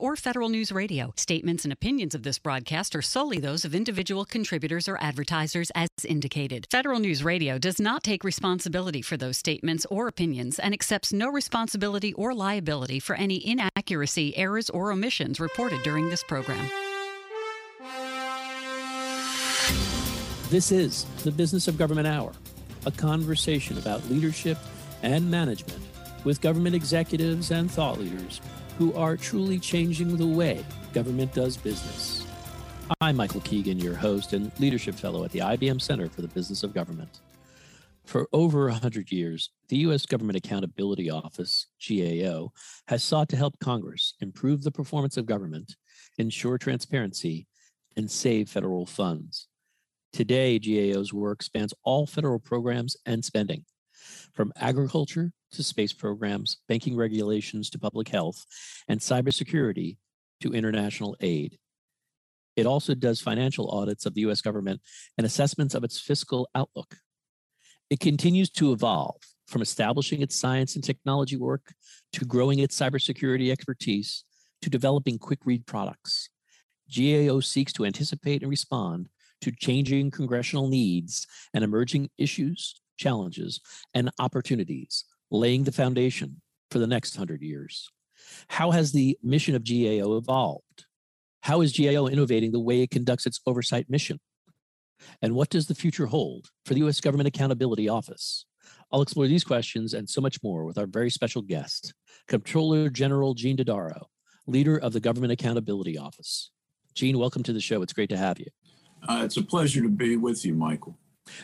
or Federal News Radio. Statements and opinions of this broadcast are solely those of individual contributors or advertisers as indicated. Federal News Radio does not take responsibility for those statements or opinions and accepts no responsibility or liability for any inaccuracy, errors, or omissions reported during this program. This is the Business of Government Hour, a conversation about leadership and management with government executives and thought leaders who are truly changing the way government does business. I'm Michael Keegan, your host and leadership fellow at the IBM Center for the Business of Government. For over 100 years, the U.S. Government Accountability Office, GAO, has sought to help Congress improve the performance of government, ensure transparency, and save federal funds. Today, GAO's work spans all federal programs and spending, from agriculture to space programs, banking regulations to public health, and cybersecurity to international aid. It also does financial audits of the US government and assessments of its fiscal outlook. It continues to evolve from establishing its science and technology work to growing its cybersecurity expertise to developing quick read products. GAO seeks to anticipate and respond to changing congressional needs and emerging issues, challenges, and opportunities laying the foundation for the next 100 years. How has the mission of GAO evolved? How is GAO innovating the way it conducts its oversight mission? And what does the future hold for the U.S. Government Accountability Office? I'll explore these questions and so much more with our very special guest, Comptroller General Gene Dodaro, leader of the Government Accountability Office. Gene, welcome to the show. It's great to have you. Uh, it's a pleasure to be with you, Michael.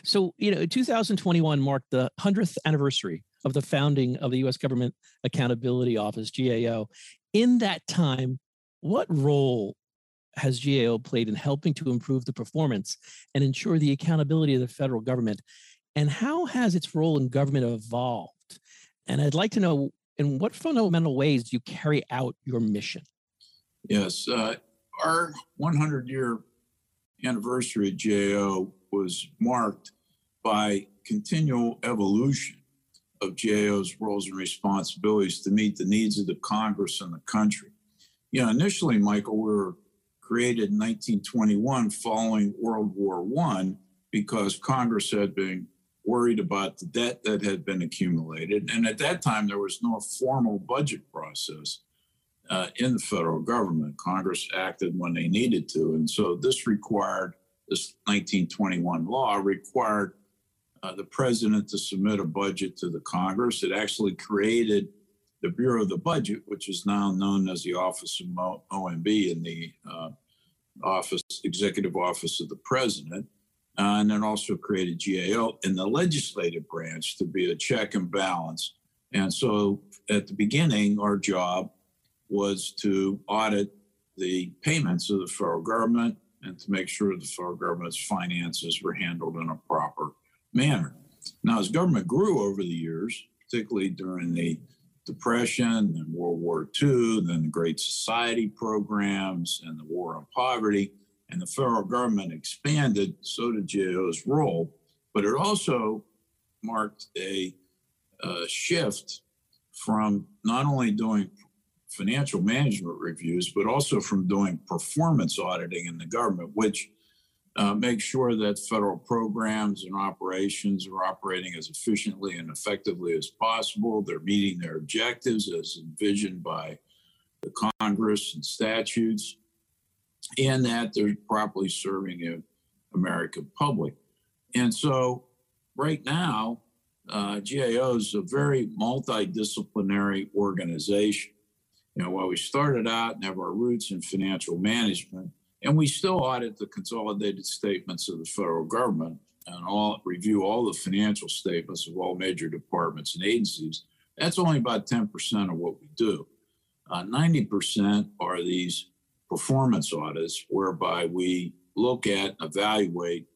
So, you know, 2021 marked the 100th anniversary of the founding of the U.S. Government Accountability Office, GAO. In that time, what role has GAO played in helping to improve the performance and ensure the accountability of the federal government? And how has its role in government evolved? And I'd like to know in what fundamental ways do you carry out your mission? Yes, uh, our 100 year anniversary at GAO was marked by continual evolution of GAO's roles and responsibilities to meet the needs of the Congress and the country. You know, initially, Michael, we were created in 1921 following World War I because Congress had been worried about the debt that had been accumulated. And at that time, there was no formal budget process uh, in the federal government. Congress acted when they needed to. And so this required, this 1921 law required uh, the president to submit a budget to the Congress. It actually created the Bureau of the Budget, which is now known as the Office of OMB in the uh, office, Executive Office of the President. Uh, and then also created GAO in the legislative branch to be a check and balance. And so at the beginning, our job was to audit the payments of the federal government and to make sure the federal government's finances were handled in a proper manner. Now, as government grew over the years, particularly during the Depression and World War II, then the Great Society programs and the War on Poverty, and the federal government expanded, so did GAO's role. But it also marked a, a shift from not only doing financial management reviews, but also from doing performance auditing in the government, which uh, make sure that federal programs and operations are operating as efficiently and effectively as possible. They're meeting their objectives as envisioned by the Congress and statutes, and that they're properly serving the American public. And so, right now, uh, GAO is a very multidisciplinary organization. You know, while we started out and have our roots in financial management, and we still audit the consolidated statements of the federal government and all review all the financial statements of all major departments and agencies. That's only about 10% of what we do. Uh, 90% are these performance audits whereby we look at and evaluate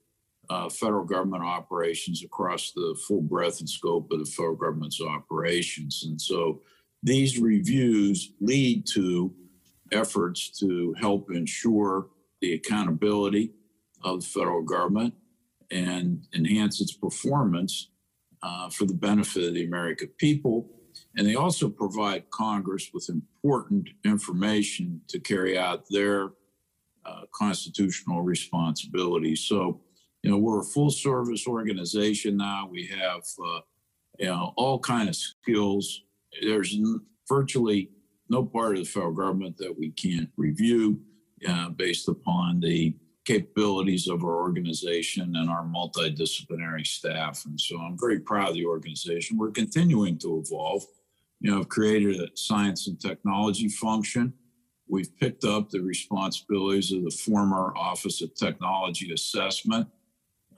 uh, federal government operations across the full breadth and scope of the federal government's operations. And so these reviews lead to efforts to help ensure the accountability of the federal government and enhance its performance uh, for the benefit of the American people. And they also provide Congress with important information to carry out their uh, constitutional responsibilities. So, you know, we're a full service organization now. We have, uh, you know, all kind of skills. There's virtually no part of the federal government that we can't review uh, based upon the capabilities of our organization and our multidisciplinary staff. And so I'm very proud of the organization. We're continuing to evolve. You know, I've created a science and technology function. We've picked up the responsibilities of the former Office of Technology Assessment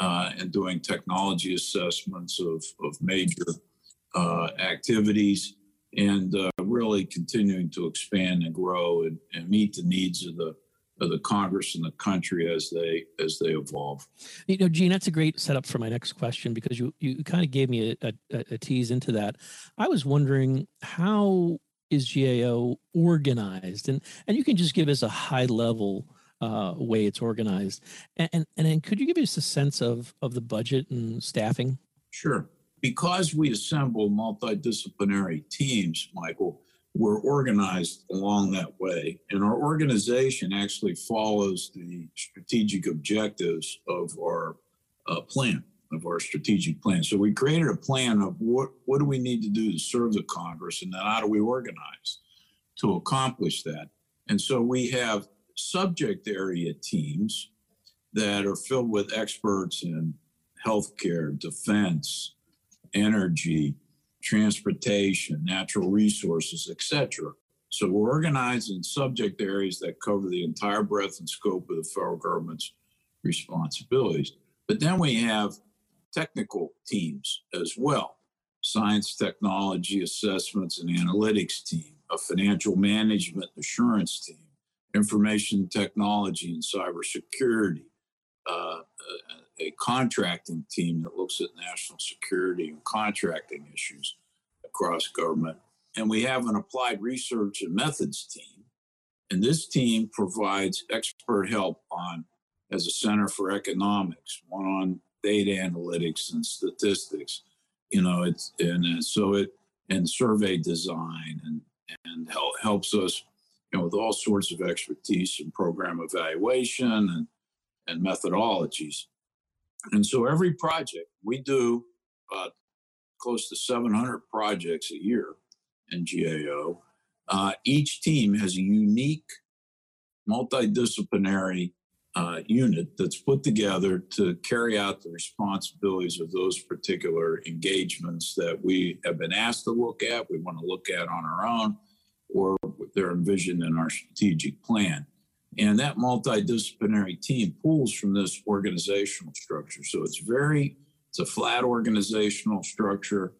uh, and doing technology assessments of, of major uh, activities and uh, really continuing to expand and grow and, and meet the needs of the of the Congress and the country as they as they evolve. You know, Gene, that's a great setup for my next question because you you kind of gave me a, a, a tease into that. I was wondering how is GAO organized, and and you can just give us a high level uh, way it's organized, and, and and could you give us a sense of of the budget and staffing? Sure. Because we assemble multidisciplinary teams, Michael, we're organized along that way. And our organization actually follows the strategic objectives of our uh, plan, of our strategic plan. So we created a plan of what, what do we need to do to serve the Congress and then how do we organize to accomplish that. And so we have subject area teams that are filled with experts in healthcare, defense, energy, transportation, natural resources, etc. So we're organized in subject areas that cover the entire breadth and scope of the federal government's responsibilities. But then we have technical teams as well science, technology, assessments, and analytics team, a financial management assurance team, information technology and cybersecurity, uh, a contracting team that looks at national security and contracting issues across government. And we have an applied research and methods team. And this team provides expert help on, as a center for economics, one on data analytics and statistics. You know, it's, and so it, and survey design and, and help, helps us, you know, with all sorts of expertise in program evaluation and, and methodologies. And so every project we do about close to 700 projects a year in GAO. Uh, each team has a unique multidisciplinary uh, unit that's put together to carry out the responsibilities of those particular engagements that we have been asked to look at, we want to look at on our own, or they're envisioned in our strategic plan. And that multidisciplinary team pulls from this organizational structure. So it's very, it's a flat organizational structure.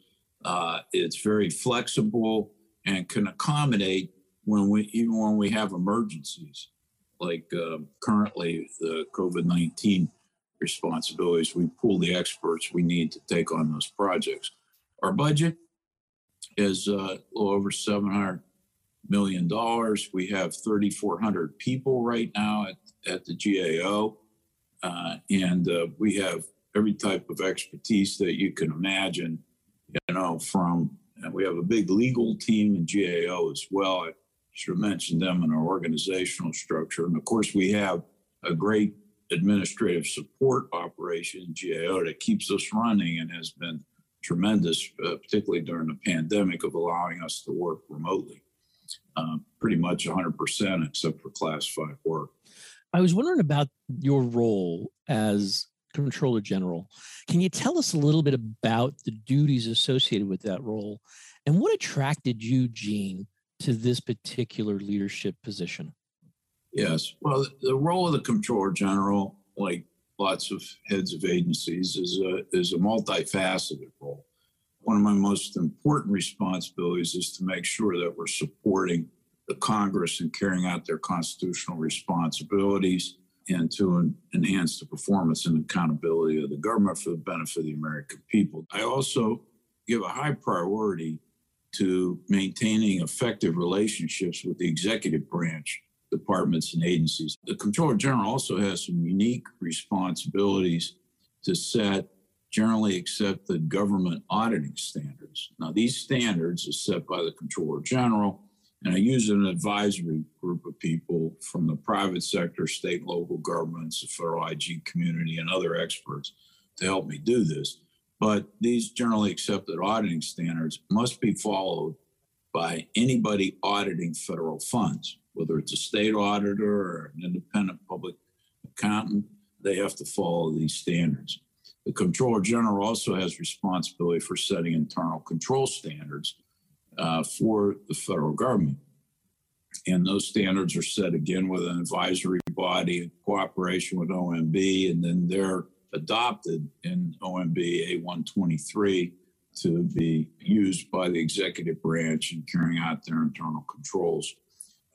Uh, it's very flexible and can accommodate when we, even when we have emergencies, like uh, currently the COVID 19 responsibilities, we pull the experts we need to take on those projects. Our budget is uh, over 700 million dollars. We have 3,400 people right now at, at the GAO, uh, and uh, we have every type of expertise that you can imagine. You know, from we have a big legal team in GAO as well. I should have mentioned them in our organizational structure, and of course, we have a great administrative support operation in GAO that keeps us running and has been tremendous, uh, particularly during the pandemic, of allowing us to work remotely uh, pretty much 100% except for classified work. I was wondering about your role as Comptroller General. Can you tell us a little bit about the duties associated with that role and what attracted you, Gene, to this particular leadership position? Yes. Well, the role of the Comptroller General, like lots of heads of agencies, is a, is a multifaceted one of my most important responsibilities is to make sure that we're supporting the Congress in carrying out their constitutional responsibilities and to en- enhance the performance and accountability of the government for the benefit of the American people. I also give a high priority to maintaining effective relationships with the executive branch departments and agencies. The Comptroller General also has some unique responsibilities to set generally accepted government auditing standards. Now, these standards are set by the Comptroller General, and I use an advisory group of people from the private sector, state local governments, the federal IG community, and other experts to help me do this. But these generally accepted auditing standards must be followed by anybody auditing federal funds, whether it's a state auditor or an independent public accountant, they have to follow these standards. The Comptroller General also has responsibility for setting internal control standards uh, for the federal government. And those standards are set again with an advisory body in cooperation with OMB, and then they're adopted in OMB A123 to be used by the executive branch in carrying out their internal controls.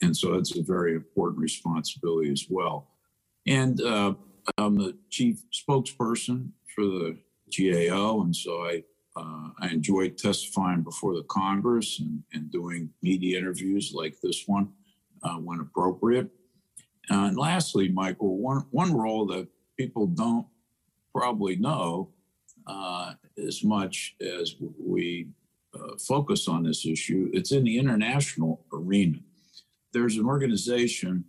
And so it's a very important responsibility as well. And uh, I'm the chief spokesperson for the GAO, and so I uh, I enjoy testifying before the Congress and, and doing media interviews like this one uh, when appropriate. and lastly, Michael, one, one role that people don't probably know uh, as much as we uh, focus on this issue, it's in the international arena. There's an organization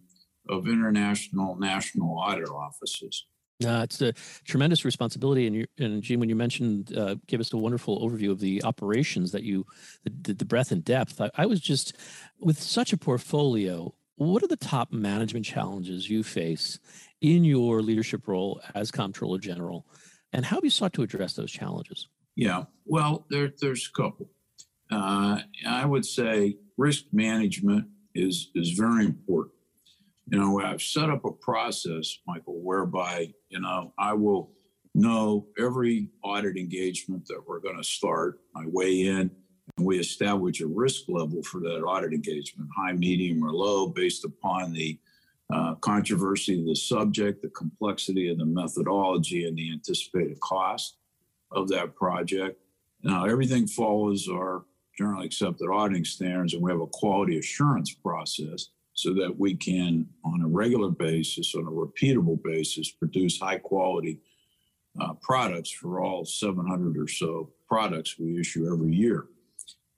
of international national audit offices uh, it's a tremendous responsibility, and, you, and Gene, when you mentioned, uh, give us a wonderful overview of the operations that you, the, the breadth and depth. I, I, was just with such a portfolio. What are the top management challenges you face in your leadership role as Comptroller General, and how have you sought to address those challenges? Yeah, well, there, there's a couple. Uh, I would say risk management is is very important you know, I've set up a process, Michael, whereby, you know, I will know every audit engagement that we're going to start. I weigh in and we establish a risk level for that audit engagement, high, medium, or low, based upon the uh, controversy of the subject, the complexity of the methodology, and the anticipated cost of that project. Now, everything follows our generally accepted auditing standards, and we have a quality assurance process so that we can, on a regular basis, on a repeatable basis, produce high quality uh, products for all 700 or so products we issue every year.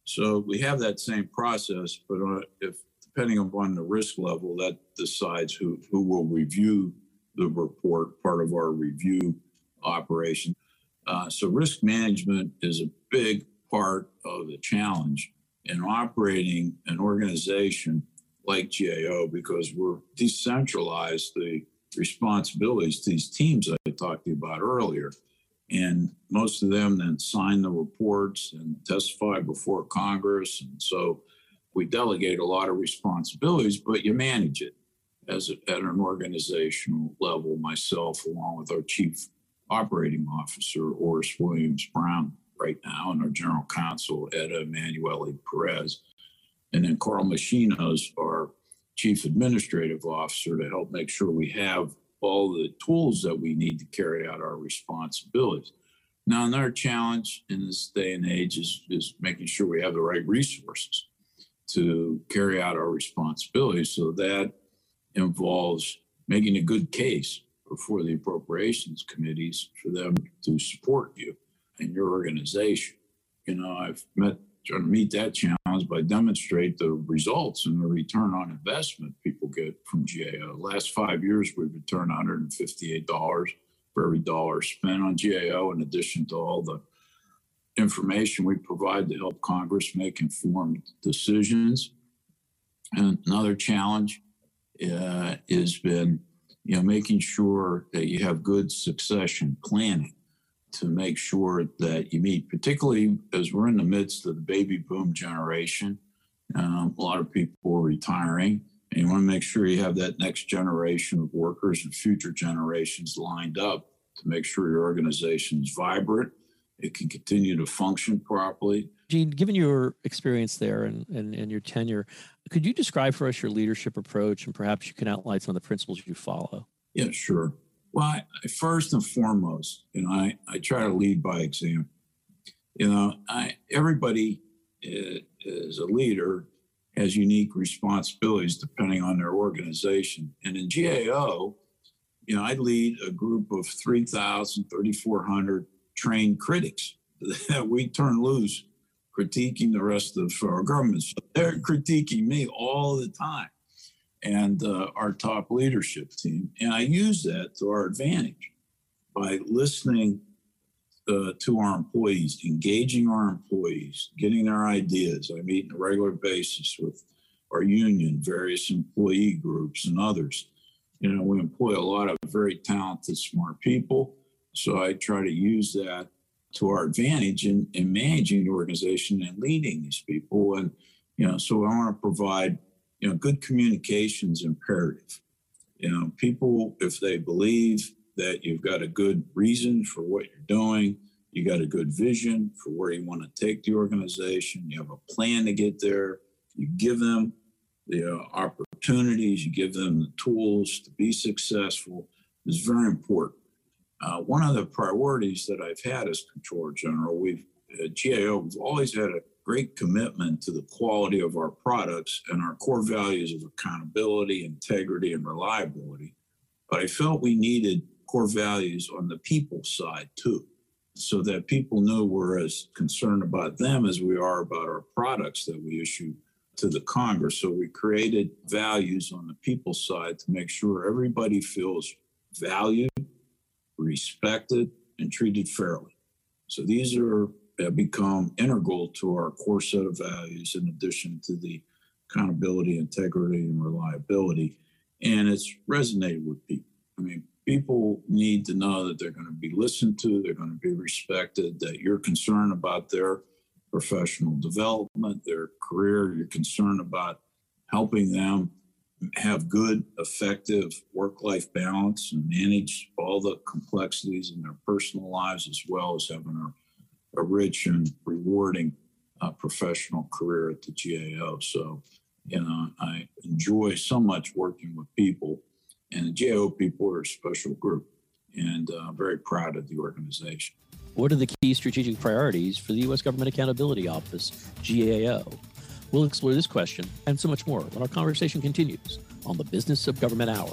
So we have that same process, but uh, if depending upon the risk level, that decides who, who will review the report, part of our review operation. Uh, so risk management is a big part of the challenge in operating an organization like GAO because we're decentralized the responsibilities to these teams I talked to you about earlier. And most of them then sign the reports and testify before Congress. And so we delegate a lot of responsibilities, but you manage it as a, at an organizational level, myself, along with our chief operating officer, Orice Williams Brown, right now, and our general counsel, Edda Emmanuelli Perez. And then Karl Maschino, our chief administrative officer, to help make sure we have all the tools that we need to carry out our responsibilities. Now, another challenge in this day and age is, is making sure we have the right resources to carry out our responsibilities. So that involves making a good case before the appropriations committees for them to support you and your organization. You know, I've met trying to meet that challenge by demonstrate the results and the return on investment people get from GAO. Last five years, we've returned $158 for every dollar spent on GAO, in addition to all the information we provide to help Congress make informed decisions. And another challenge uh, has been, you know, making sure that you have good succession planning to make sure that you meet, particularly as we're in the midst of the baby boom generation. Um, a lot of people are retiring, and you want to make sure you have that next generation of workers and future generations lined up to make sure your organization is vibrant, it can continue to function properly. Gene, given your experience there and, and, and your tenure, could you describe for us your leadership approach and perhaps you can outline some of the principles you follow? Yeah, sure. Well, I, first and foremost, you know, I, I try to lead by example. You know, I, everybody uh, is a leader has unique responsibilities depending on their organization. And in GAO, you know, I lead a group of 3,000, 3,400 trained critics that we turn loose critiquing the rest of our government. So they're critiquing me all the time and uh, our top leadership team. And I use that to our advantage by listening uh, to our employees, engaging our employees, getting their ideas. I meet on a regular basis with our union, various employee groups, and others. You know, we employ a lot of very talented, smart people. So I try to use that to our advantage in, in managing the organization and leading these people. And, you know, so I want to provide, you know, good communications imperative. You know, people, if they believe that you've got a good reason for what you're doing, you got a good vision for where you want to take the organization, you have a plan to get there, you give them the uh, opportunities, you give them the tools to be successful is very important. Uh, one of the priorities that I've had as Comptroller General, we've at GAO, we've always had a great commitment to the quality of our products and our core values of accountability, integrity, and reliability. But I felt we needed core values on the people side too, so that people knew we're as concerned about them as we are about our products that we issue to the Congress. So we created values on the people side to make sure everybody feels valued respected, and treated fairly. So these are become integral to our core set of values in addition to the accountability, integrity, and reliability. And it's resonated with people. I mean, people need to know that they're going to be listened to, they're going to be respected, that you're concerned about their professional development, their career, you're concerned about helping them have good, effective work life balance and manage all the complexities in their personal lives as well as having a, rich and rewarding uh, professional career at the GAO. So, you know, I enjoy so much working with people, and the GAO people are a special group, and uh, I'm very proud of the organization. What are the key strategic priorities for the U.S. Government Accountability Office, GAO? We'll explore this question and so much more when our conversation continues on the Business of Government Hour.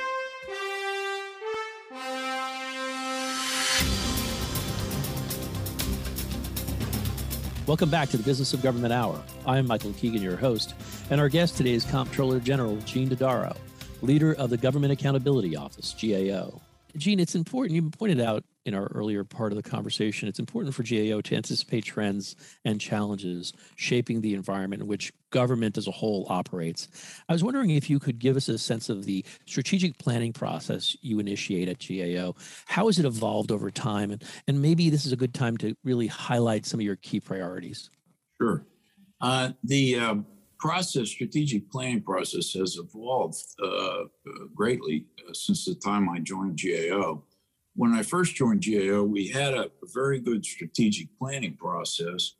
Welcome back to the Business of Government Hour. I'm Michael Keegan, your host, and our guest today is Comptroller General Gene Dodaro, leader of the Government Accountability Office, GAO. Gene, it's important, you pointed out in our earlier part of the conversation, it's important for GAO to anticipate trends and challenges shaping the environment in which government as a whole operates. I was wondering if you could give us a sense of the strategic planning process you initiate at GAO. How has it evolved over time? And, and maybe this is a good time to really highlight some of your key priorities. Sure. Uh, the um, process, strategic planning process, has evolved uh, greatly uh, since the time I joined GAO. When I first joined GAO, we had a, very good strategic planning process,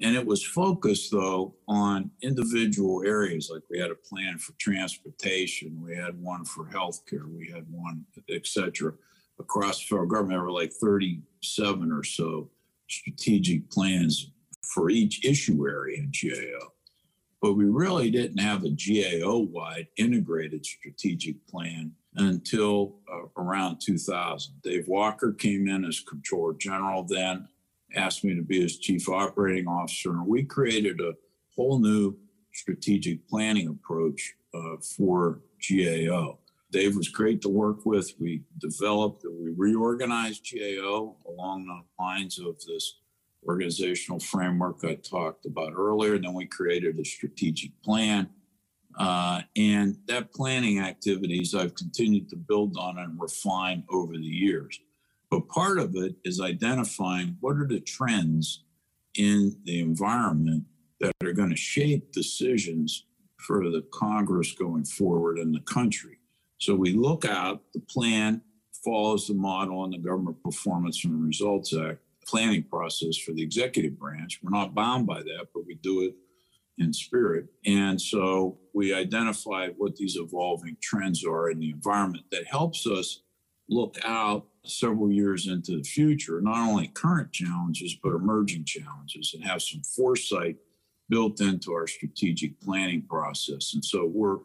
and it was focused though on individual areas. Like we had a plan for transportation, we had one for healthcare, we had one, etc. Across the federal government, there were like 37 or so strategic plans for each issue area in GAO but we really didn't have a GAO wide integrated strategic plan until uh, around 2000. Dave Walker came in as Comptroller General then, asked me to be his Chief Operating Officer, and we created a whole new strategic planning approach uh, for GAO. Dave was great to work with. We developed, we reorganized GAO along the lines of this organizational framework I talked about earlier. And then we created a strategic plan. Uh, and that planning activities I've continued to build on and refine over the years. But part of it is identifying what are the trends in the environment that are going to shape decisions for the Congress going forward in the country. So we look out, the plan follows the model in the Government Performance and Results Act planning process for the executive branch. We're not bound by that, but we do it in spirit. And so we identify what these evolving trends are in the environment that helps us look out several years into the future, not only current challenges, but emerging challenges, and have some foresight built into our strategic planning process. And so we're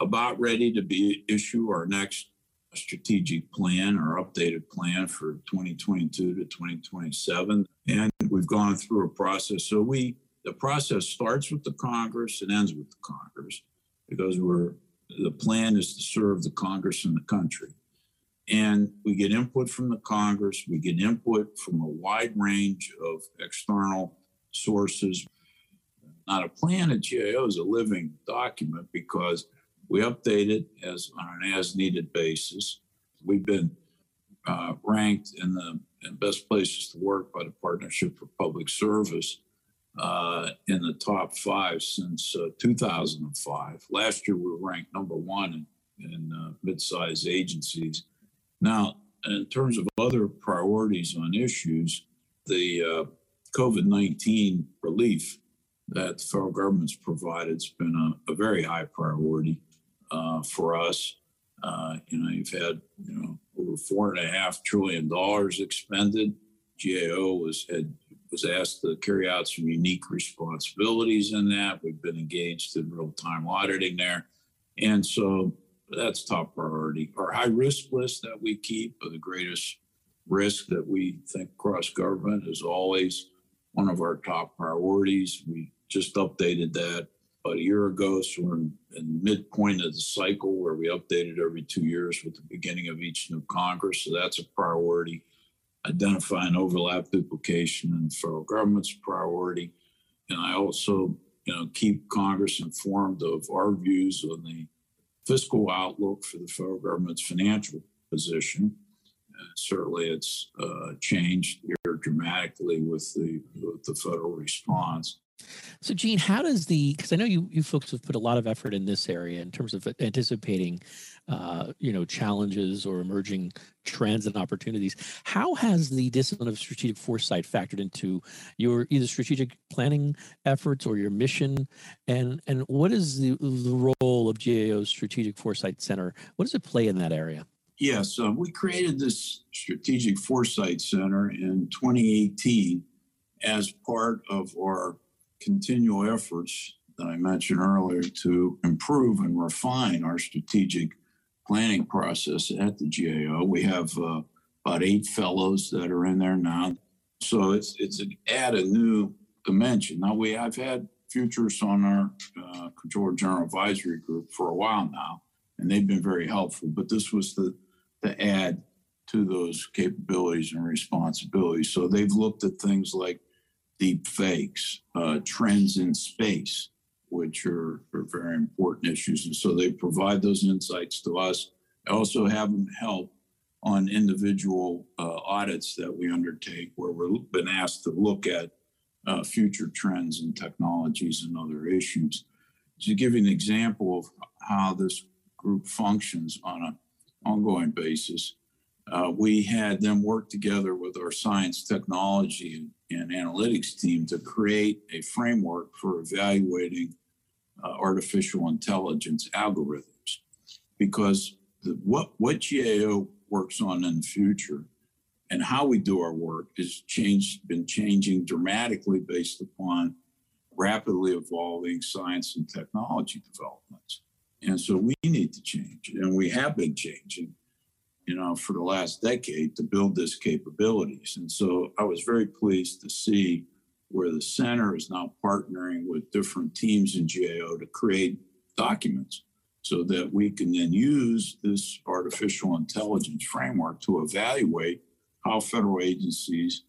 about ready to be issue our next strategic plan or updated plan for 2022 to 2027 and we've gone through a process so we the process starts with the congress and ends with the congress because we're the plan is to serve the congress and the country. And we get input from the congress we get input from a wide range of external sources. Not a plan at gao is a living document because we update it as on an as needed basis. We've been uh, ranked in the in best places to work by the Partnership for Public Service uh, in the top five since uh, 2005. Last year, we were ranked number one in, in uh, mid-sized agencies. Now, in terms of other priorities on issues, the uh, COVID-19 relief that the federal government's provided has been a, a very high priority uh, for us. Uh, you know, you've had you know over four and a half trillion dollars expended. GAO was had was asked to carry out some unique responsibilities in that. We've been engaged in real time auditing there, and so that's top priority. Our high risk list that we keep the greatest risk that we think cross government is always one of our top priorities. We just updated that about a year ago. So we're in, in midpoint of the cycle where we update it every two years with the beginning of each new Congress. So that's a priority. Identifying overlap duplication in the federal government's priority. And I also, you know, keep Congress informed of our views on the fiscal outlook for the federal government's financial position. Uh, certainly, it's uh, changed here dramatically with the with the federal response. So, Gene, how does the because I know you you folks have put a lot of effort in this area in terms of anticipating, uh, you know, challenges or emerging trends and opportunities. How has the discipline of strategic foresight factored into your either strategic planning efforts or your mission, and and what is the the role of GAO's Strategic Foresight Center? What does it play in that area? Yes, uh, we created this Strategic Foresight Center in 2018 as part of our continual efforts that I mentioned earlier to improve and refine our strategic planning process at the GAO. We have uh, about eight fellows that are in there now. So it's it's an, add a new dimension. Now we have had futurists on our uh, Comptroller General Advisory Group for a while now, and they've been very helpful. But this was the the add to those capabilities and responsibilities. So they've looked at things like deep fakes, uh, trends in space, which are, are very important issues. And so they provide those insights to us. I also have them help on individual uh, audits that we undertake where we've been asked to look at uh, future trends and technologies and other issues. To give you an example of how this group functions on an ongoing basis, uh, we had them work together with our science, technology, and and analytics team to create a framework for evaluating uh, artificial intelligence algorithms because the, what, what GAO works on in the future and how we do our work has changed, been changing dramatically based upon rapidly evolving science and technology developments. And so we need to change, and we have been changing you know, for the last decade to build this capabilities. And so I was very pleased to see where the center is now partnering with different teams in GAO to create documents so that we can then use this artificial intelligence framework to evaluate how federal agencies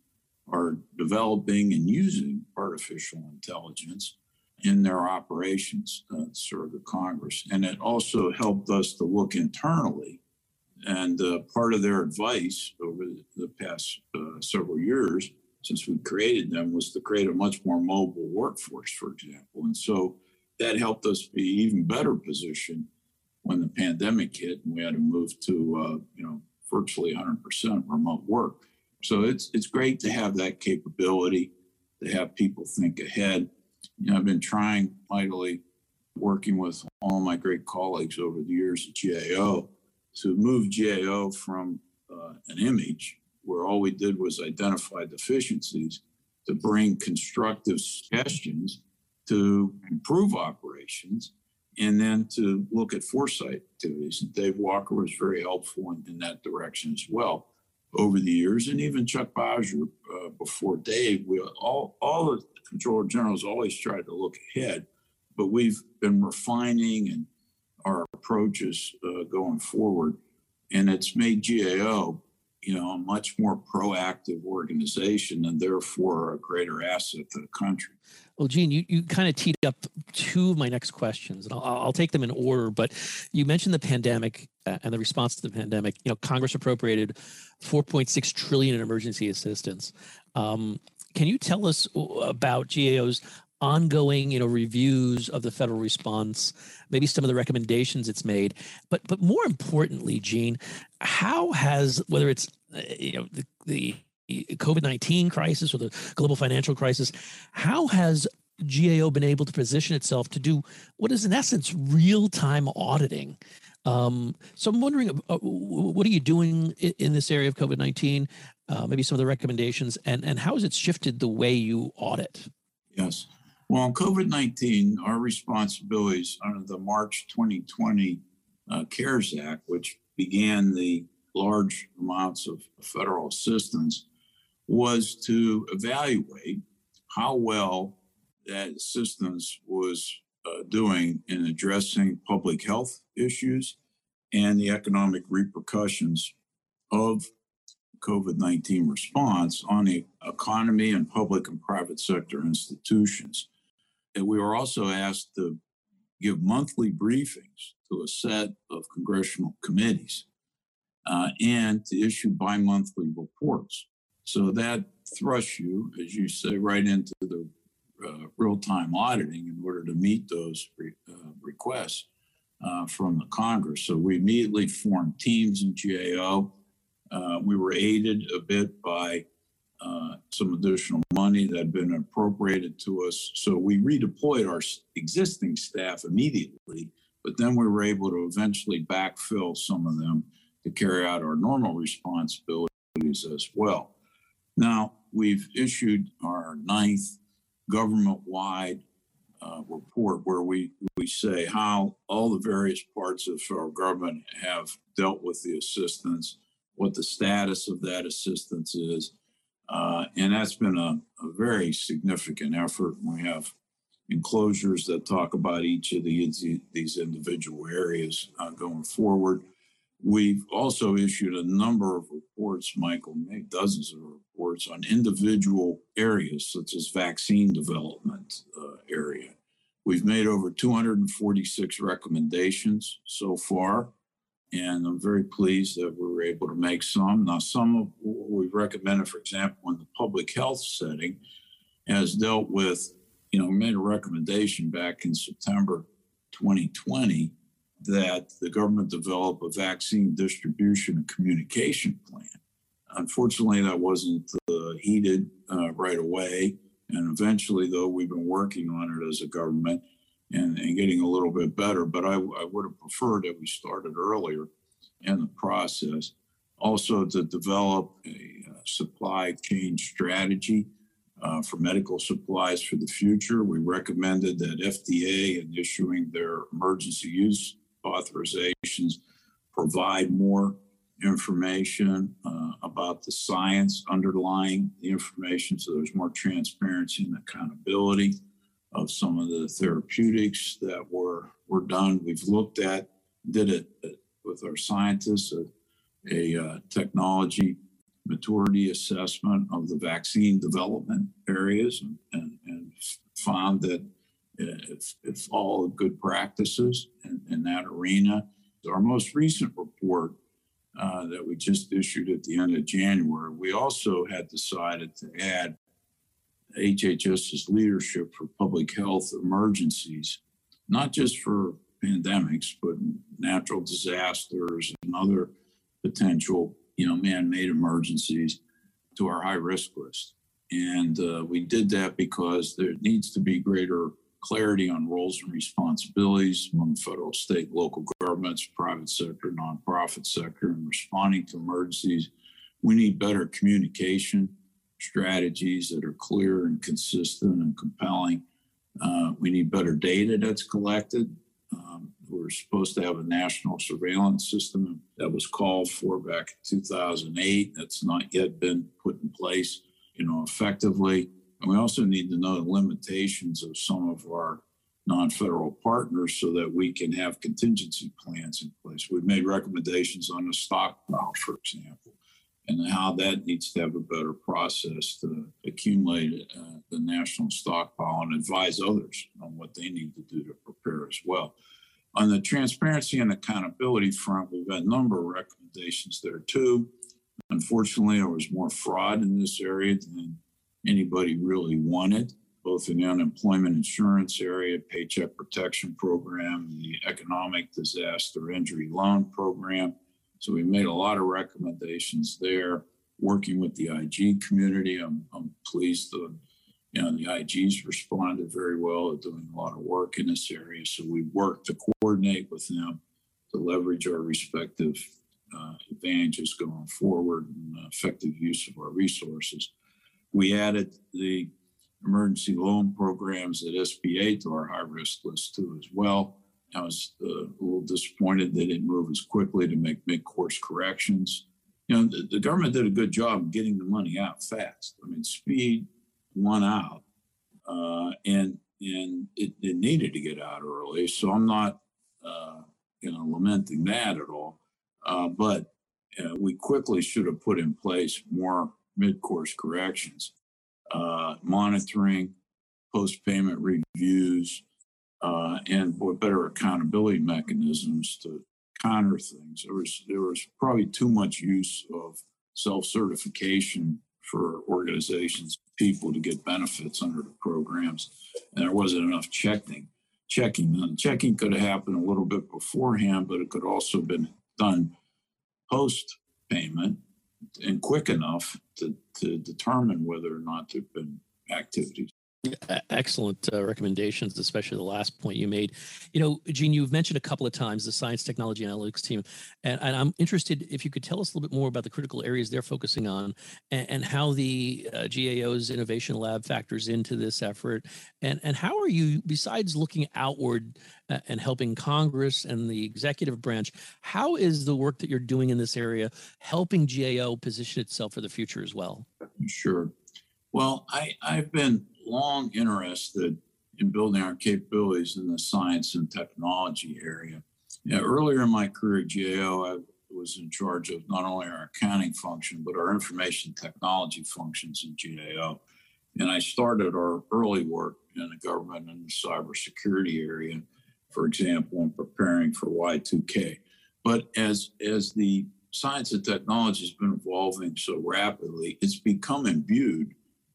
are developing and using artificial intelligence in their operations uh, serve the Congress. And it also helped us to look internally. And uh, part of their advice over the past uh, several years, since we created them, was to create a much more mobile workforce, for example. And so that helped us be even better positioned when the pandemic hit and we had to move to, uh, you know, virtually 100% remote work. So it's it's great to have that capability, to have people think ahead. You know, I've been trying mightily, working with all my great colleagues over the years at GAO, to move GAO from uh, an image where all we did was identify deficiencies to bring constructive suggestions to improve operations and then to look at foresight activities. And Dave Walker was very helpful in, in that direction as well over the years, and even Chuck Bowsher uh, before Dave. We all all the comptroller generals always tried to look ahead, but we've been refining and our approaches uh, going forward, and it's made GAO, you know, a much more proactive organization and therefore a greater asset to the country. Well, Gene, you, you kind of teed up two of my next questions, and I'll, I'll take them in order. But you mentioned the pandemic uh, and the response to the pandemic. You know, Congress appropriated 4.6 trillion in emergency assistance. Um, can you tell us about GAO's ongoing, you know, reviews of the federal response, maybe some of the recommendations it's made, but but more importantly, Gene, how has whether it's uh, you know the, the COVID 19 crisis or the global financial crisis, how has GAO been able to position itself to do what is, in essence, real time auditing? Um, so I'm wondering, uh, what are you doing in, this area of COVID 19? Uh, maybe some of the recommendations, and, and how has it shifted the way you audit? Yes. Well, COVID 19, our responsibilities under the March 2020 uh, CARES Act, which began the large amounts of federal assistance, was to evaluate how well that assistance was uh, doing in addressing public health issues and the economic repercussions of COVID 19 response on the economy and public and private sector institutions. And we were also asked to give monthly briefings to a set of congressional committees uh, and to issue bi monthly reports so that thrusts you, as you say, right into the uh, real time auditing in order to meet those re- uh, requests uh, from the Congress. So we immediately formed teams in GAO. Uh, we were aided a bit by uh, some additional money that had been appropriated to us. So we redeployed our existing staff immediately, but then we were able to eventually backfill some of them to carry out our normal responsibilities as well. Now, we've issued our ninth government wide uh, report where we, we say how all the various parts of federal government have dealt with the assistance, what the status of that assistance is. Uh, and that's been a, a, very significant effort. We have enclosures that talk about each of the, these individual areas uh, going forward. We've also issued a number of reports, Michael, made dozens of reports on individual areas such as vaccine development uh, area. We've made over 246 recommendations so far, and I'm very pleased that we were able to make some. Now, some of what we've recommended, for example, in the public health setting, has dealt with, you know, made a recommendation back in September 2020 that the government develop a vaccine distribution and communication plan. Unfortunately, that wasn't uh, heeded uh, right away. And eventually, though, we've been working on it as a government and, and getting a little bit better. But I, I would have preferred that we started earlier in the process. Also, to develop a uh, supply chain strategy uh, for medical supplies for the future. We recommended that FDA, in issuing their emergency use authorizations provide more information uh, about the science underlying the information so there's more transparency and accountability. Of some of the therapeutics that were were done. We've looked at did it with our scientists a, a uh, technology maturity assessment of the vaccine development areas and, and, and found that if, if all good practices in, in, that arena. Our most recent report uh, that we just issued at the end of January, we also had decided to add HHS's leadership for public health emergencies, not just for pandemics, but natural disasters and other potential, you know, man-made emergencies to our high risk list. And uh, we did that because there needs to be greater clarity on roles and responsibilities among federal, state, local governments, private sector, nonprofit sector, and responding to emergencies. We need better communication strategies that are clear and consistent and compelling. Uh, we need better data that's collected. Um, we're supposed to have a national surveillance system that was called for back in 2008. That's not yet been put in place, you know, effectively. And we also need to know the limitations of some of our non-federal partners so that we can have contingency plans in place. We've made recommendations on the stockpile, for example and how that needs to have a better process to accumulate uh, the national stockpile and advise others on what they need to do to prepare as well. On the transparency and accountability front, we've got a number of recommendations there too. Unfortunately, there was more fraud in this area than anybody really wanted, both in the unemployment insurance area, paycheck protection program, the economic disaster injury loan program so we made a lot of recommendations there, working with the IG community. I'm, I'm pleased that you know, the IGs responded very well. They're doing a lot of work in this area. So we worked to coordinate with them to leverage our respective uh, advantages going forward and effective use of our resources. We added the emergency loan programs at SBA to our high risk list too as well. I was uh, a little disappointed they didn't move as quickly to make mid course corrections. You know, the, the, government did a good job getting the money out fast. I mean, speed won out, uh, and and it, it, needed to get out early. So I'm not, uh, you know, lamenting that at all. Uh, but uh, we quickly should have put in place more mid course corrections, uh, monitoring, post payment reviews uh, and better accountability mechanisms to counter things. There was there was probably too much use of self certification for organizations, people to get benefits under the programs, and there wasn't enough checking. Checking and checking could have happened a little bit beforehand, but it could also have been done post payment and quick enough to, to determine whether or not there've been activities. Excellent uh, recommendations, especially the last point you made. You know, Gene, you've mentioned a couple of times the science technology analytics team, and, and I'm interested if you could tell us a little bit more about the critical areas they're focusing on and, and how the uh, GAO's innovation lab factors into this effort. And, and how are you, besides looking outward uh, and helping Congress and the executive branch, how is the work that you're doing in this area helping GAO position itself for the future as well? Sure. Well, I, I've been long interested in building our capabilities in the science and technology area. Yeah, earlier in my career at GAO, I was in charge of not only our accounting function, but our information technology functions in GAO. And I started our early work in the government and the cybersecurity area, for example, in preparing for Y2K. But as, as the science and technology has been evolving so rapidly, it's become imbued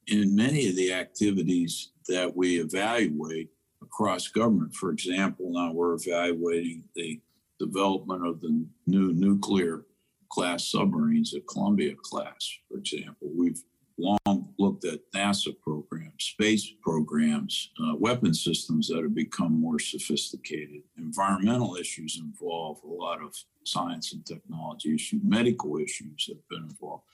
in many of the activities that we evaluate across government. For example, now we're evaluating the development of the new nuclear class submarines, the Columbia class, for example. We've long looked at NASA programs, space programs, uh, weapon systems that have become more sophisticated. Environmental issues involve a lot of science and technology issues, medical issues have been involved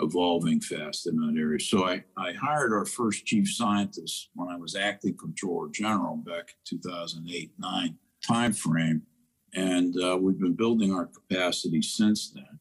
evolving fast in that area. So I, I hired our first chief scientist when I was acting comptroller general back in 2008 9 timeframe. And uh, we've been building our capacity since then.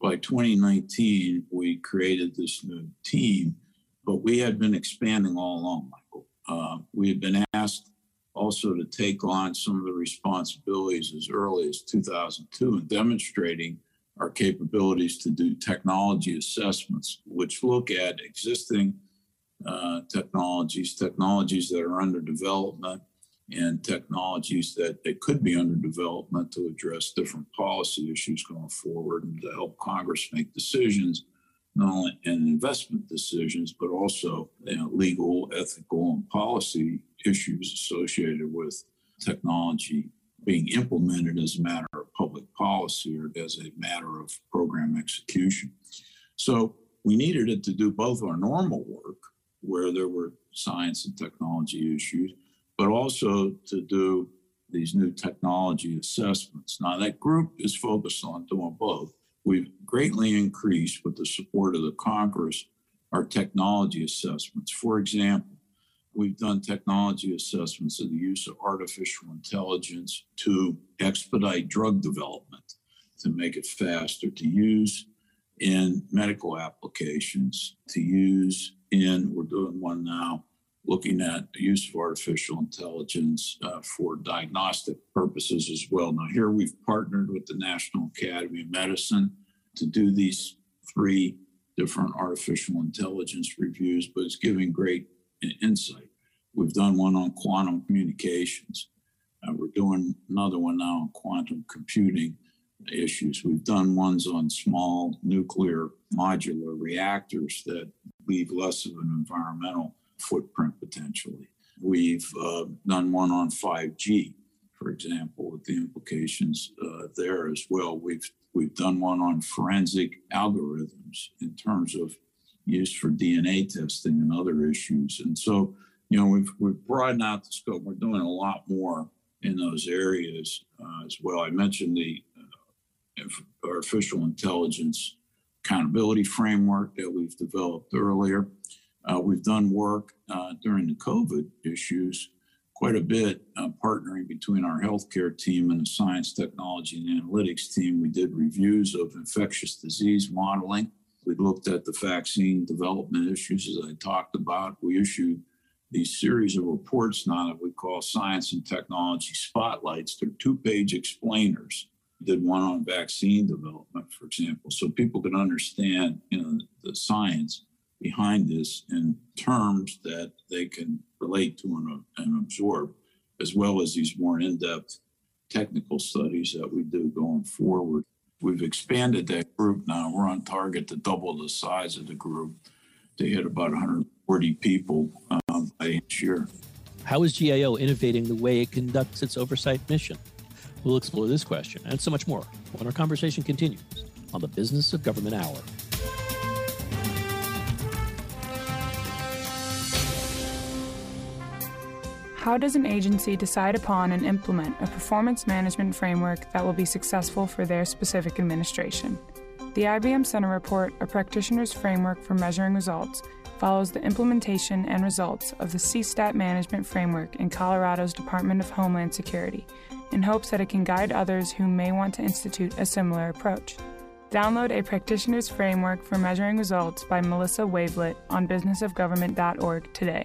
By 2019, we created this new team, but we had been expanding all along, Michael. Uh, we had been asked also to take on some of the responsibilities as early as 2002 in demonstrating our capabilities to do technology assessments, which look at existing uh, technologies, technologies that are under development, and technologies that, that could be under development to address different policy issues going forward and to help Congress make decisions, not only in investment decisions, but also you know, legal, ethical, and policy issues associated with technology being implemented as a matter of public policy or as a matter of program execution. So we needed it to do both our normal work, where there were science and technology issues, but also to do these new technology assessments. Now, that group is focused on doing both. We've greatly increased, with the support of the Congress, our technology assessments. For example, we've done technology assessments of the use of artificial intelligence to expedite drug development, to make it faster, to use in medical applications, to use in, we're doing one now, looking at the use of artificial intelligence uh, for diagnostic purposes as well. Now, here we've partnered with the National Academy of Medicine to do these three different artificial intelligence reviews, but it's giving great insight. We've done one on quantum communications. Uh, we're doing another one now on quantum computing issues. We've done ones on small nuclear modular reactors that leave less of an environmental footprint potentially. We've uh, done one on 5G, for example, with the implications uh, there as well. We've we've done one on forensic algorithms in terms of use for DNA testing and other issues. And so, you know, we've we've broadened out the scope. We're doing a lot more in those areas uh, as well. I mentioned the uh, artificial intelligence accountability framework that we've developed earlier. Uh, we've done work uh, during the COVID issues quite a bit, uh, partnering between our healthcare team and the science, technology, and analytics team. We did reviews of infectious disease modeling. We looked at the vaccine development issues, as I talked about. We issued these series of reports now that we call science and technology spotlights. They're two page explainers. We did one on vaccine development, for example, so people can understand you know, the science behind this in terms that they can relate to and, and absorb, as well as these more in depth technical studies that we do going forward. We've expanded that group now. We're on target to double the size of the group to hit about 140 people uh, um, by year. How is GAO innovating the way it conducts its oversight mission? We'll explore this question and so much more when our conversation continues on the Business of Government Hour. How does an agency decide upon and implement a performance management framework that will be successful for their specific administration? The IBM Center Report, a practitioner's framework for measuring results, follows the implementation and results of the CSTAT management framework in Colorado's Department of Homeland Security in hopes that it can guide others who may want to institute a similar approach. Download a practitioner's framework for measuring results by Melissa Wavelet on businessofgovernment.org today.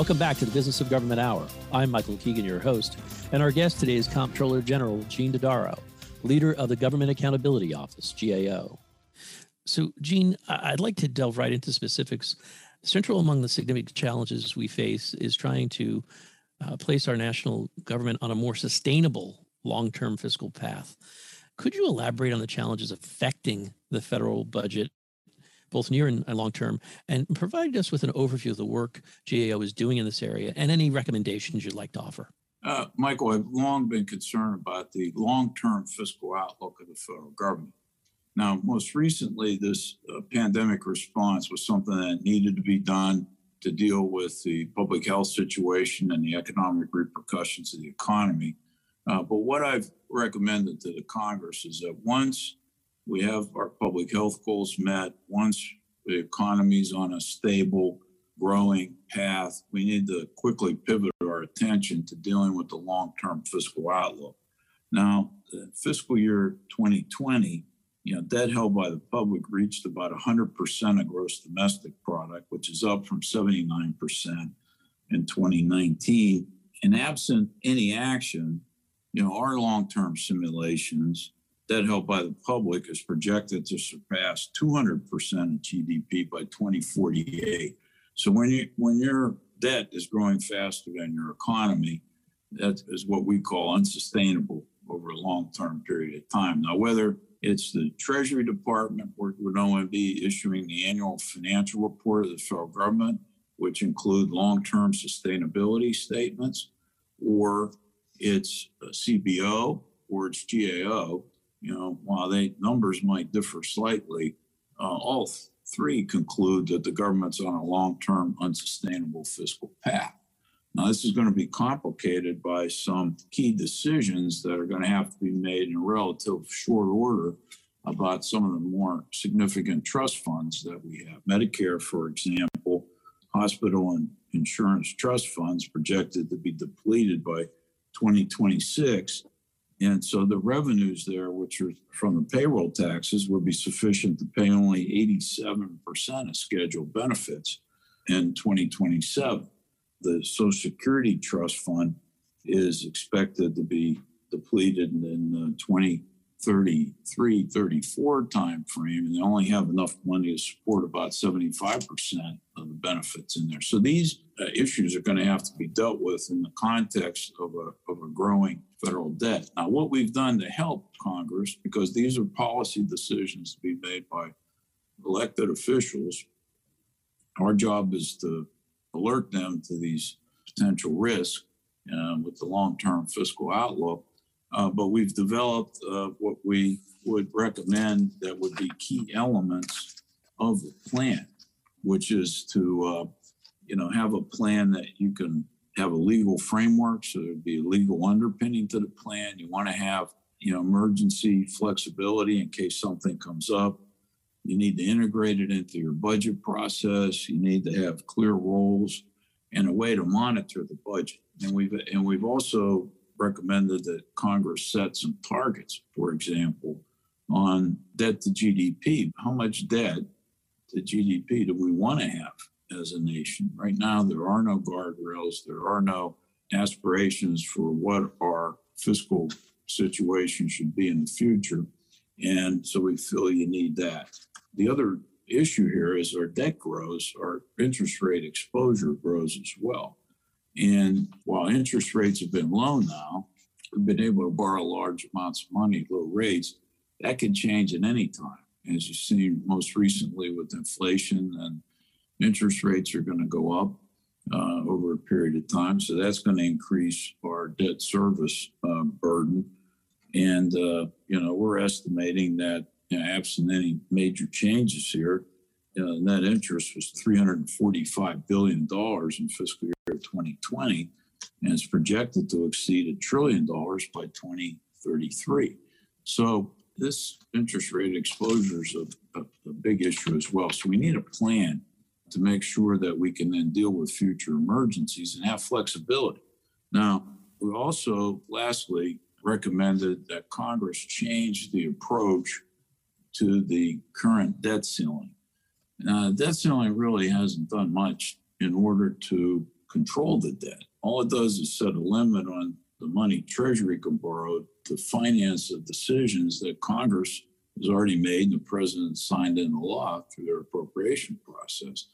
Welcome back to the Business of Government Hour. I'm Michael Keegan, your host, and our guest today is Comptroller General Gene Dodaro, leader of the Government Accountability Office, GAO. So, Gene, I'd like to delve right into specifics. Central among the significant challenges we face is trying to uh, place our national government on a more sustainable long term fiscal path. Could you elaborate on the challenges affecting the federal budget both near and long term, and provide us with an overview of the work GAO is doing in this area and any recommendations you'd like to offer. Uh, Michael, I've long been concerned about the long term fiscal outlook of the federal government. Now, most recently, this uh, pandemic response was something that needed to be done to deal with the public health situation and the economic repercussions of the economy. Uh, but what I've recommended to the Congress is that once we have our public health goals met, once the economy is on a stable, growing path, we need to quickly pivot our attention to dealing with the long term fiscal outlook. Now, fiscal year 2020, you know, debt held by the public reached about 100% of gross domestic product, which is up from 79% in 2019. And absent any action, you know, our long-term simulations, debt held by the public is projected to surpass 200% of GDP by 2048. So when you when your debt is growing faster than your economy, that is what we call unsustainable over a long-term period of time. Now, whether it's the Treasury Department, going to be issuing the annual financial report of the federal government, which include long-term sustainability statements, or it's uh, CBO or it's GAO. You know, while they numbers might differ slightly, uh, all th- three conclude that the government's on a long-term unsustainable fiscal path. Now, this is going to be complicated by some key decisions that are going to have to be made in a relative short order about some of the more significant trust funds that we have. Medicare, for example, hospital and insurance trust funds projected to be depleted by 2026. And so the revenues there, which are from the payroll taxes, would be sufficient to pay only 87% of scheduled benefits in 2027 the Social Security Trust Fund is expected to be depleted in the 2033 34 timeframe, and they only have enough money to support about 75% of the benefits in there. So these uh, issues are going to have to be dealt with in the context of a, of a growing federal debt. Now, what we've done to help Congress, because these are policy decisions to be made by elected officials, our job is to alert them to these potential risks uh, with the long-term fiscal outlook. Uh, but we've developed uh, what we would recommend that would be key elements of the plan, which is to, uh, you know, have a plan that you can have a legal framework, so there'd be a legal underpinning to the plan. You want to have, you know, emergency flexibility in case something comes up. You need to integrate it into your budget process. You need to have clear roles and a way to monitor the budget. And we've and we've also recommended that Congress set some targets, for example, on debt to GDP. How much debt to GDP do we want to have as a nation? Right now, there are no guardrails. There are no aspirations for what our fiscal situation should be in the future. And so we feel you need that. The other issue here is our debt grows, our interest rate exposure grows as well. And while interest rates have been low now, we've been able to borrow large amounts of money at low rates. That can change at any time. As you've seen most recently with inflation and interest rates are going to go up uh, over a period of time. So that's going to increase our debt service uh, burden. And, uh, you know, we're estimating that you know, absent any major changes here, you know, net interest was $345 billion in fiscal year 2020, and it's projected to exceed a trillion dollars by 2033. So this interest rate exposure is a, a, a big issue as well. So we need a plan to make sure that we can then deal with future emergencies and have flexibility. Now, we also, lastly, recommended that Congress change the approach to the current debt ceiling. Uh, debt ceiling really hasn't done much in order to control the debt. All it does is set a limit on the money Treasury can borrow to finance the decisions that Congress has already made and the president signed into law through their appropriation process.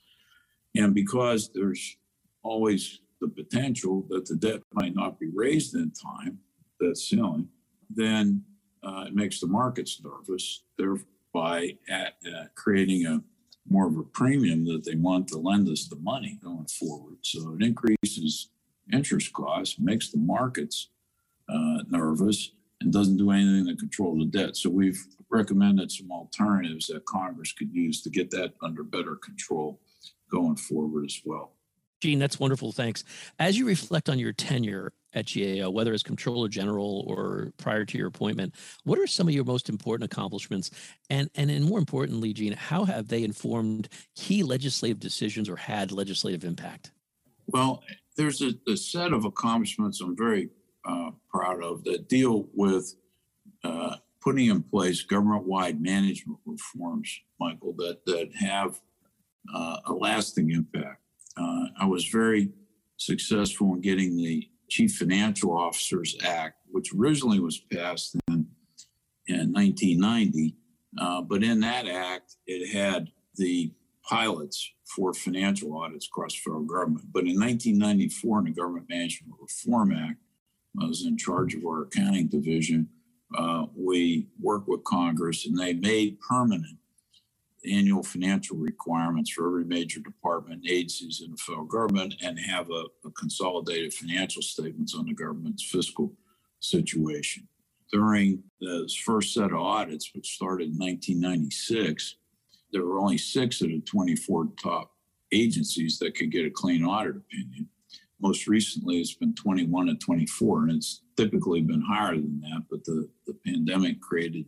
And because there's always the potential that the debt might not be raised in time, that ceiling, then uh, it makes the markets nervous, thereby at, uh, creating a more of a premium that they want to lend us the money going forward. So it increases interest costs, makes the markets uh, nervous, and doesn't do anything to control the debt. So we've recommended some alternatives that Congress could use to get that under better control going forward as well. Gene, that's wonderful. Thanks. As you reflect on your tenure at GAO, whether as Comptroller General or prior to your appointment, what are some of your most important accomplishments? And, and, and more importantly, Gene, how have they informed key legislative decisions or had legislative impact? Well, there's a, a set of accomplishments I'm very uh, proud of that deal with uh, putting in place government-wide management reforms, Michael, that that have uh, a lasting impact. Uh, I was very successful in getting the Chief Financial Officers Act, which originally was passed in, in 1990. Uh, but in that act, it had the pilots for financial audits across the federal government. But in 1994, in the Government Management Reform Act, I was in charge of our accounting division. Uh, we worked with Congress and they made permanent annual financial requirements for every major department agencies in the federal government and have a, a consolidated financial statements on the government's fiscal situation. During the first set of audits, which started in 1996, there were only six of the 24 top agencies that could get a clean audit opinion. Most recently, it's been 21 and 24, and it's typically been higher than that, but the, the pandemic created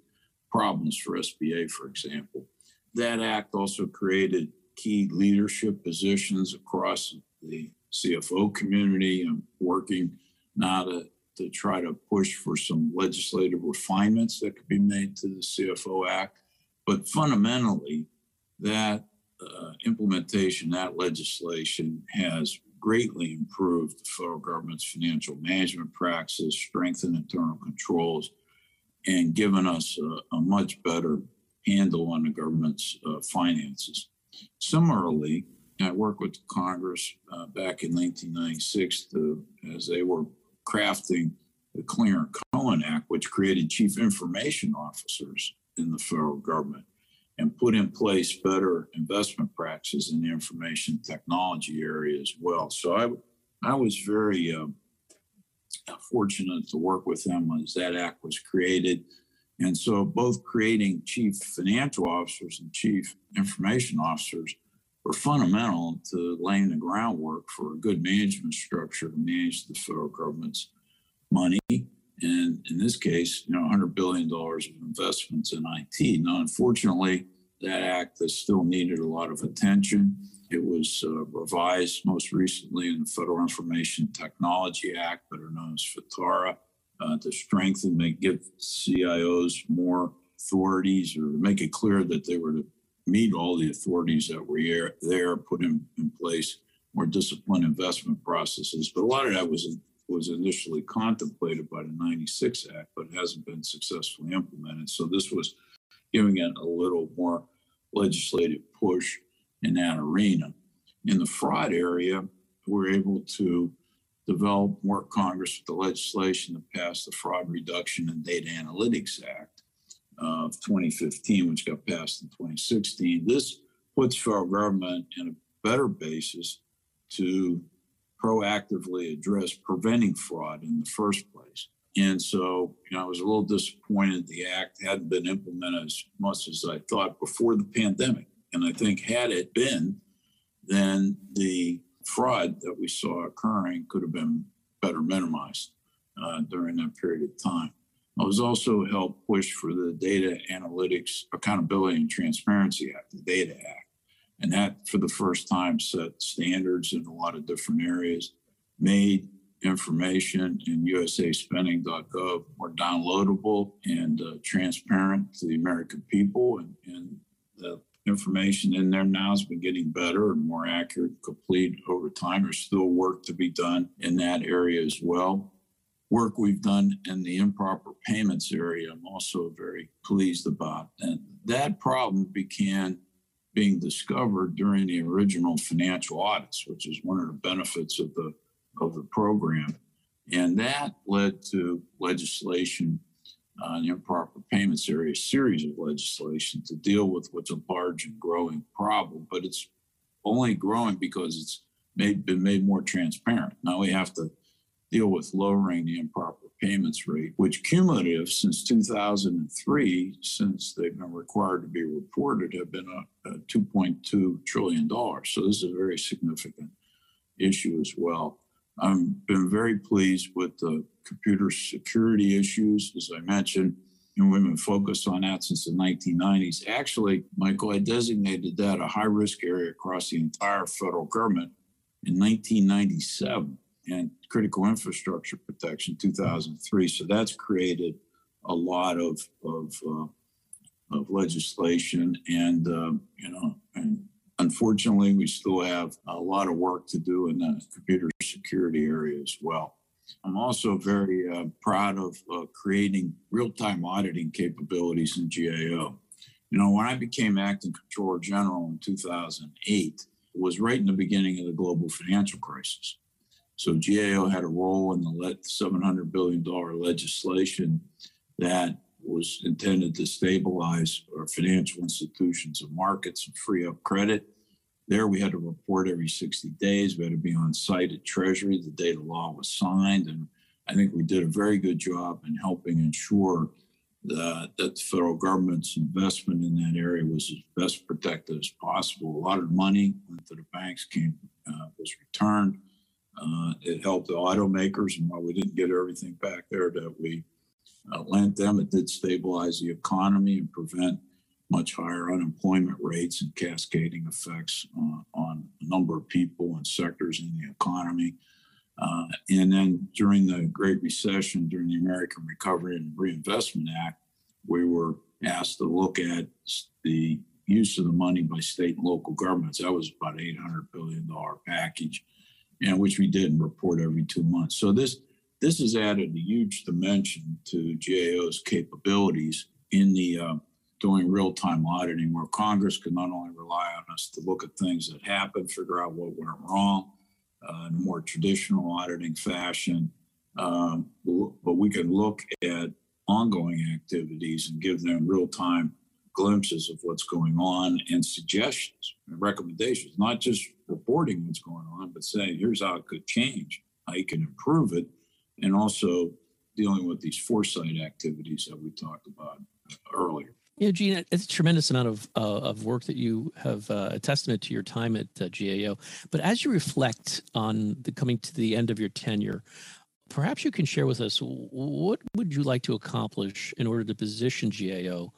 problems for SBA, for example. That act also created key leadership positions across the CFO community. I'm working now to, to try to push for some legislative refinements that could be made to the CFO Act. But fundamentally, that uh, implementation, that legislation has greatly improved the federal government's financial management practices, strengthened internal controls, and given us a, a much better handle on the government's uh, finances. Similarly, I worked with Congress uh, back in 1996 to, as they were crafting the Clarence Cohen Act, which created chief information officers in the federal government and put in place better investment practices in the information technology area as well. So I, I was very uh, fortunate to work with them as that act was created. And so both creating chief financial officers and chief information officers were fundamental to laying the groundwork for a good management structure to manage the federal government's money. And in this case, you know, $100 billion of investments in IT. Now, unfortunately, that act has still needed a lot of attention. It was uh, revised most recently in the Federal Information Technology Act, better known as FITARA uh, to strengthen, make give CIOs more authorities or make it clear that they were to meet all the authorities that were there, put in, in place more disciplined investment processes. But a lot of that was was initially contemplated by the 96 Act, but hasn't been successfully implemented. So this was giving it a little more legislative push in that arena. In the fraud area, we're able to develop work Congress with the legislation to pass the Fraud Reduction and Data Analytics Act uh, of 2015, which got passed in 2016. This puts federal government in a better basis to proactively address preventing fraud in the first place. And so, you know, I was a little disappointed the act hadn't been implemented as much as I thought before the pandemic. And I think had it been, then the fraud that we saw occurring could have been better minimized uh, during that period of time. I was also helped push for the Data Analytics Accountability and Transparency Act, the DATA Act. And that, for the first time, set standards in a lot of different areas, made information in usaspending.gov more downloadable and uh, transparent to the American people. And, and the information in there now has been getting better and more accurate, complete over time. There's still work to be done in that area as well. Work we've done in the improper payments area, I'm also very pleased about. And that problem began being discovered during the original financial audits, which is one of the benefits of the of the program. And that led to legislation on improper payments area, a series of legislation to deal with what's a large and growing problem, but it's only growing because it's made, been made more transparent. Now we have to deal with lowering the improper payments rate, which cumulative since 2003, since they've been required to be reported, have been a, a 2.2 trillion dollars. So this is a very significant issue as well. I've been very pleased with the computer security issues, as I mentioned. And we've been focused on that since the 1990s. Actually, Michael, I designated that a high risk area across the entire federal government in 1997 and critical infrastructure protection 2003. So that's created a lot of of, uh, of legislation, and uh, you know, and unfortunately, we still have a lot of work to do in the computer security area as well. I'm also very uh, proud of uh, creating real-time auditing capabilities in GAO. You know, when I became acting comptroller general in 2008, it was right in the beginning of the global financial crisis. So GAO had a role in the $700 billion legislation that was intended to stabilize our financial institutions and markets and free up credit. There, we had to report every 60 days. We had to be on site at Treasury the day the law was signed. And I think we did a very good job in helping ensure that, that the federal government's investment in that area was as best protected as possible. A lot of money went to the banks, came uh, was returned. Uh, it helped the automakers, and while we didn't get everything back there that we uh, lent them, it did stabilize the economy and prevent much higher unemployment rates and cascading effects uh, on a number of people and sectors in the economy. Uh, and then during the Great Recession, during the American Recovery and Reinvestment Act, we were asked to look at the use of the money by state and local governments. That was about $800 billion package and which we did and report every two months. So this this has added a huge dimension to GAO's capabilities in the uh, doing real time auditing, where Congress can not only rely on us to look at things that happened, figure out what went wrong uh, in a more traditional auditing fashion, um, but we can look at ongoing activities and give them real time glimpses of what's going on and suggestions and recommendations, not just reporting what's going on, but saying, here's how it could change, how you can improve it, and also dealing with these foresight activities that we talked about earlier. Yeah, Gene, it's a tremendous amount of uh, of work that you have uh, a testament to your time at uh, GAO. But as you reflect on the coming to the end of your tenure, perhaps you can share with us what would you like to accomplish in order to position GAO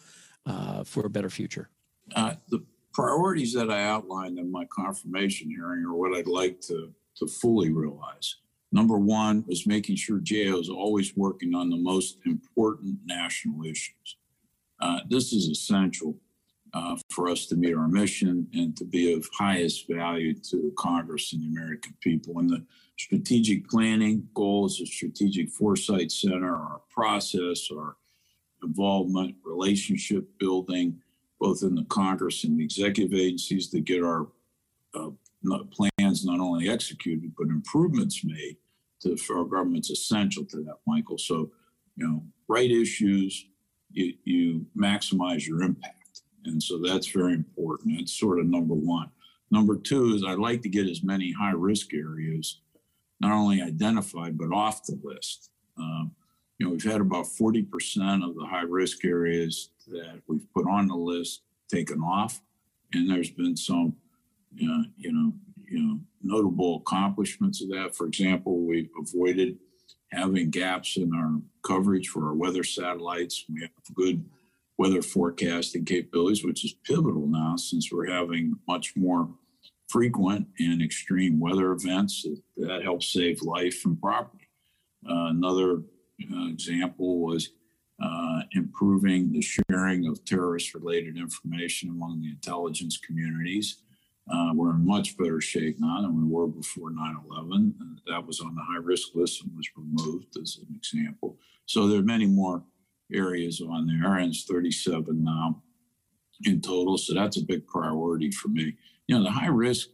uh, for a better future? Uh, the priorities that I outlined in my confirmation hearing are what I'd like to, to fully realize. Number one is making sure GAO is always working on the most important national issues. Uh, this is essential uh, for us to meet our mission and to be of highest value to Congress and the American people. And the strategic planning goals of Strategic Foresight Center, our process, our involvement, relationship building, both in the Congress and the executive agencies to get our uh, plans not only executed, but improvements made to the federal government's essential to that, Michael. So, you know, right issues, you, you maximize your impact. And so that's very important. That's sort of number one. Number two is I'd like to get as many high risk areas not only identified, but off the list. Um, you know, we've had about 40% of the high risk areas that we've put on the list taken off. And there's been some, know, you know, you know, notable accomplishments of that. For example, we've avoided having gaps in our coverage for our weather satellites. We have good weather forecasting capabilities, which is pivotal now since we're having much more frequent and extreme weather events. That helps save life and property. Uh, another uh, example was uh, improving the sharing of terrorist related information among the intelligence communities. Uh, we're in much better shape now than we were before 9 11. That was on the high risk list and was removed as an example. So there are many more areas on there, and it's 37 now in total. So that's a big priority for me. You know, the high risk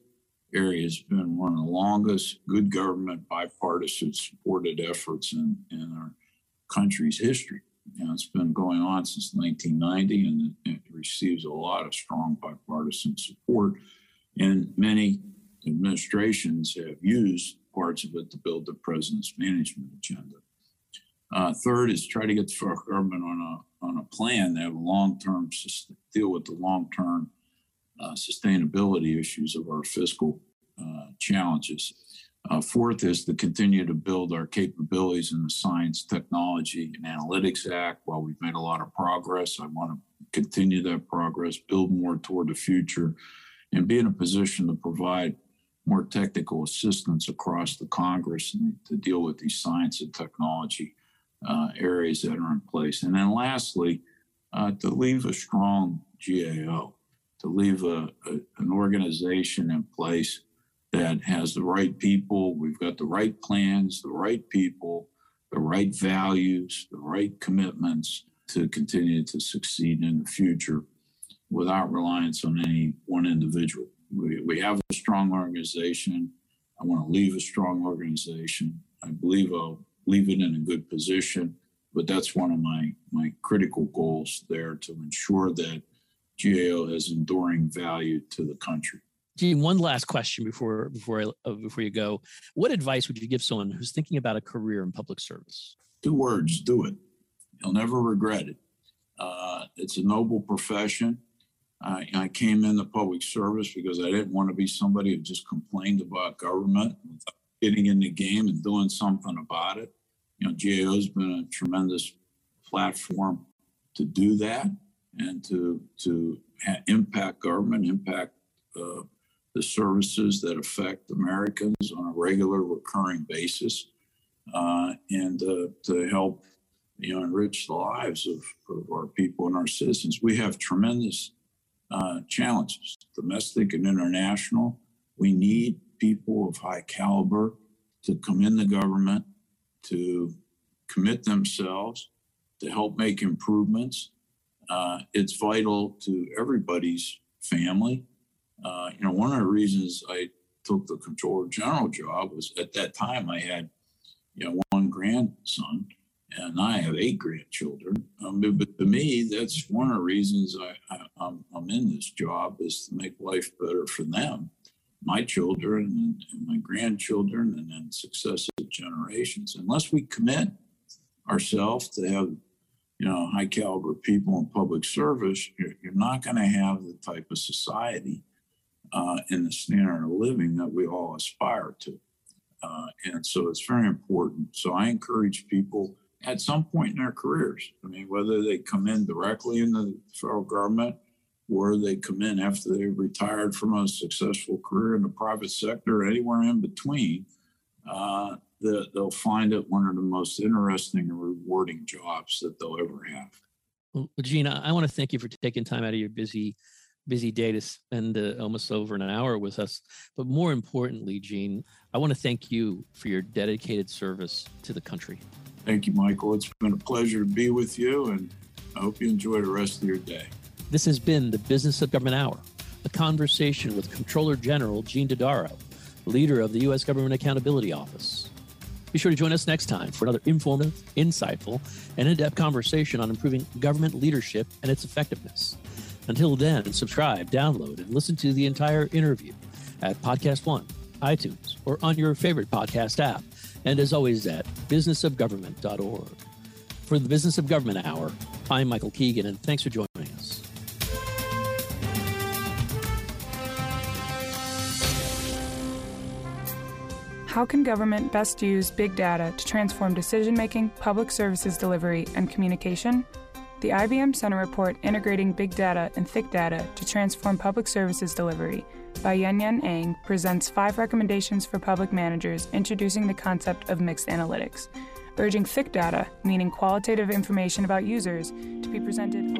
area has been one of the longest good government bipartisan supported efforts in, in our country's history. You know, it's been going on since 1990 and it, it receives a lot of strong bipartisan support. And many administrations have used parts of it to build the president's management agenda. Uh, third is try to get the federal government on a on a plan that have long term deal with the long term uh, sustainability issues of our fiscal uh, challenges. Uh, fourth is to continue to build our capabilities in the Science, Technology, and Analytics Act. While we've made a lot of progress, I want to continue that progress, build more toward the future, and be in a position to provide more technical assistance across the Congress and to deal with these science and technology uh, areas that are in place. And then lastly, uh, to leave a strong GAO, to leave a, a, an organization in place that has the right people. We've got the right plans, the right people, the right values, the right commitments to continue to succeed in the future without reliance on any one individual. We, we have a strong organization. I want to leave a strong organization. I believe I'll leave it in a good position, but that's one of my, my critical goals there to ensure that GAO has enduring value to the country. Gene, one last question before before I, uh, before you go. What advice would you give someone who's thinking about a career in public service? Two words: do it. You'll never regret it. Uh, it's a noble profession. I, I came into public service because I didn't want to be somebody who just complained about government, without getting in the game and doing something about it. You know, GAO has been a tremendous platform to do that and to to impact government, impact uh, the services that affect Americans on a regular, recurring basis, uh, and uh, to help you know enrich the lives of, of, our people and our citizens. We have tremendous uh, challenges, domestic and international. We need people of high caliber to come in the government to commit themselves to help make improvements. Uh, it's vital to everybody's family uh, you know, one of the reasons I took the comptroller general job was at that time I had, you know, one grandson and I have eight grandchildren. Um, but to me, that's one of the reasons I, am I'm in this job is to make life better for them, my children and, and my grandchildren, and then successive generations. Unless we commit ourselves to have you know, high caliber people in public service, you're, you're not going to have the type of society uh, in the standard of living that we all aspire to. Uh, and so it's very important. So I encourage people at some point in their careers, I mean, whether they come in directly in the federal government or they come in after they've retired from a successful career in the private sector, or anywhere in between, uh, the, they'll find it one of the most interesting and rewarding jobs that they'll ever have. Well, Gina, I want to thank you for taking time out of your busy busy day to spend uh, almost over an hour with us. But more importantly, Gene, I want to thank you for your dedicated service to the country. Thank you, Michael. It's been a pleasure to be with you, and I hope you enjoy the rest of your day. This has been the Business of Government Hour, a conversation with Comptroller General Gene Dodaro, leader of the U.S. Government Accountability Office. Be sure to join us next time for another informative, insightful, and in depth conversation on improving government leadership and its effectiveness. Until then, subscribe, download, and listen to the entire interview at Podcast One, iTunes, or on your favorite podcast app. And as always, at businessofgovernment.org. For the Business of Government Hour, I'm Michael Keegan, and thanks for joining us. How can government best use big data to transform decision making, public services delivery, and communication? The IBM Center report Integrating Big Data and Thick Data to Transform Public Services Delivery by Yuen Yuen Ang presents five recommendations for public managers introducing the concept of mixed analytics, urging thick data, meaning qualitative information about users, to be presented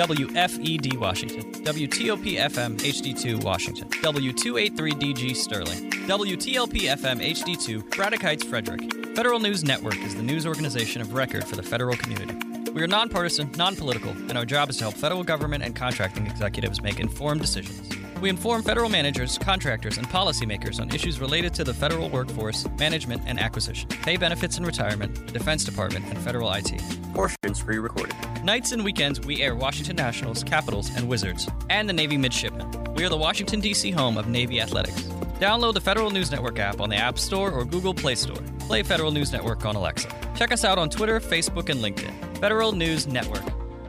WFED Washington, WTOP FM HD2 Washington, W283DG Sterling, WTLP FM HD2 Braddock Heights Frederick. Federal News Network is the news organization of record for the federal community. We are nonpartisan, non political, and our job is to help federal government and contracting executives make informed decisions. We inform federal managers, contractors, and policymakers on issues related to the federal workforce, management, and acquisition, pay benefits and retirement, the Defense Department, and federal IT. Portions pre recorded. Nights and weekends, we air Washington Nationals, Capitals, and Wizards, and the Navy Midshipmen. We are the Washington, D.C. home of Navy Athletics. Download the Federal News Network app on the App Store or Google Play Store. Play Federal News Network on Alexa. Check us out on Twitter, Facebook, and LinkedIn. Federal News Network.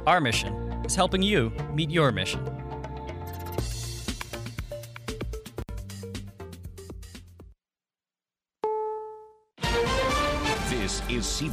Our mission is helping you meet your mission. Is CB.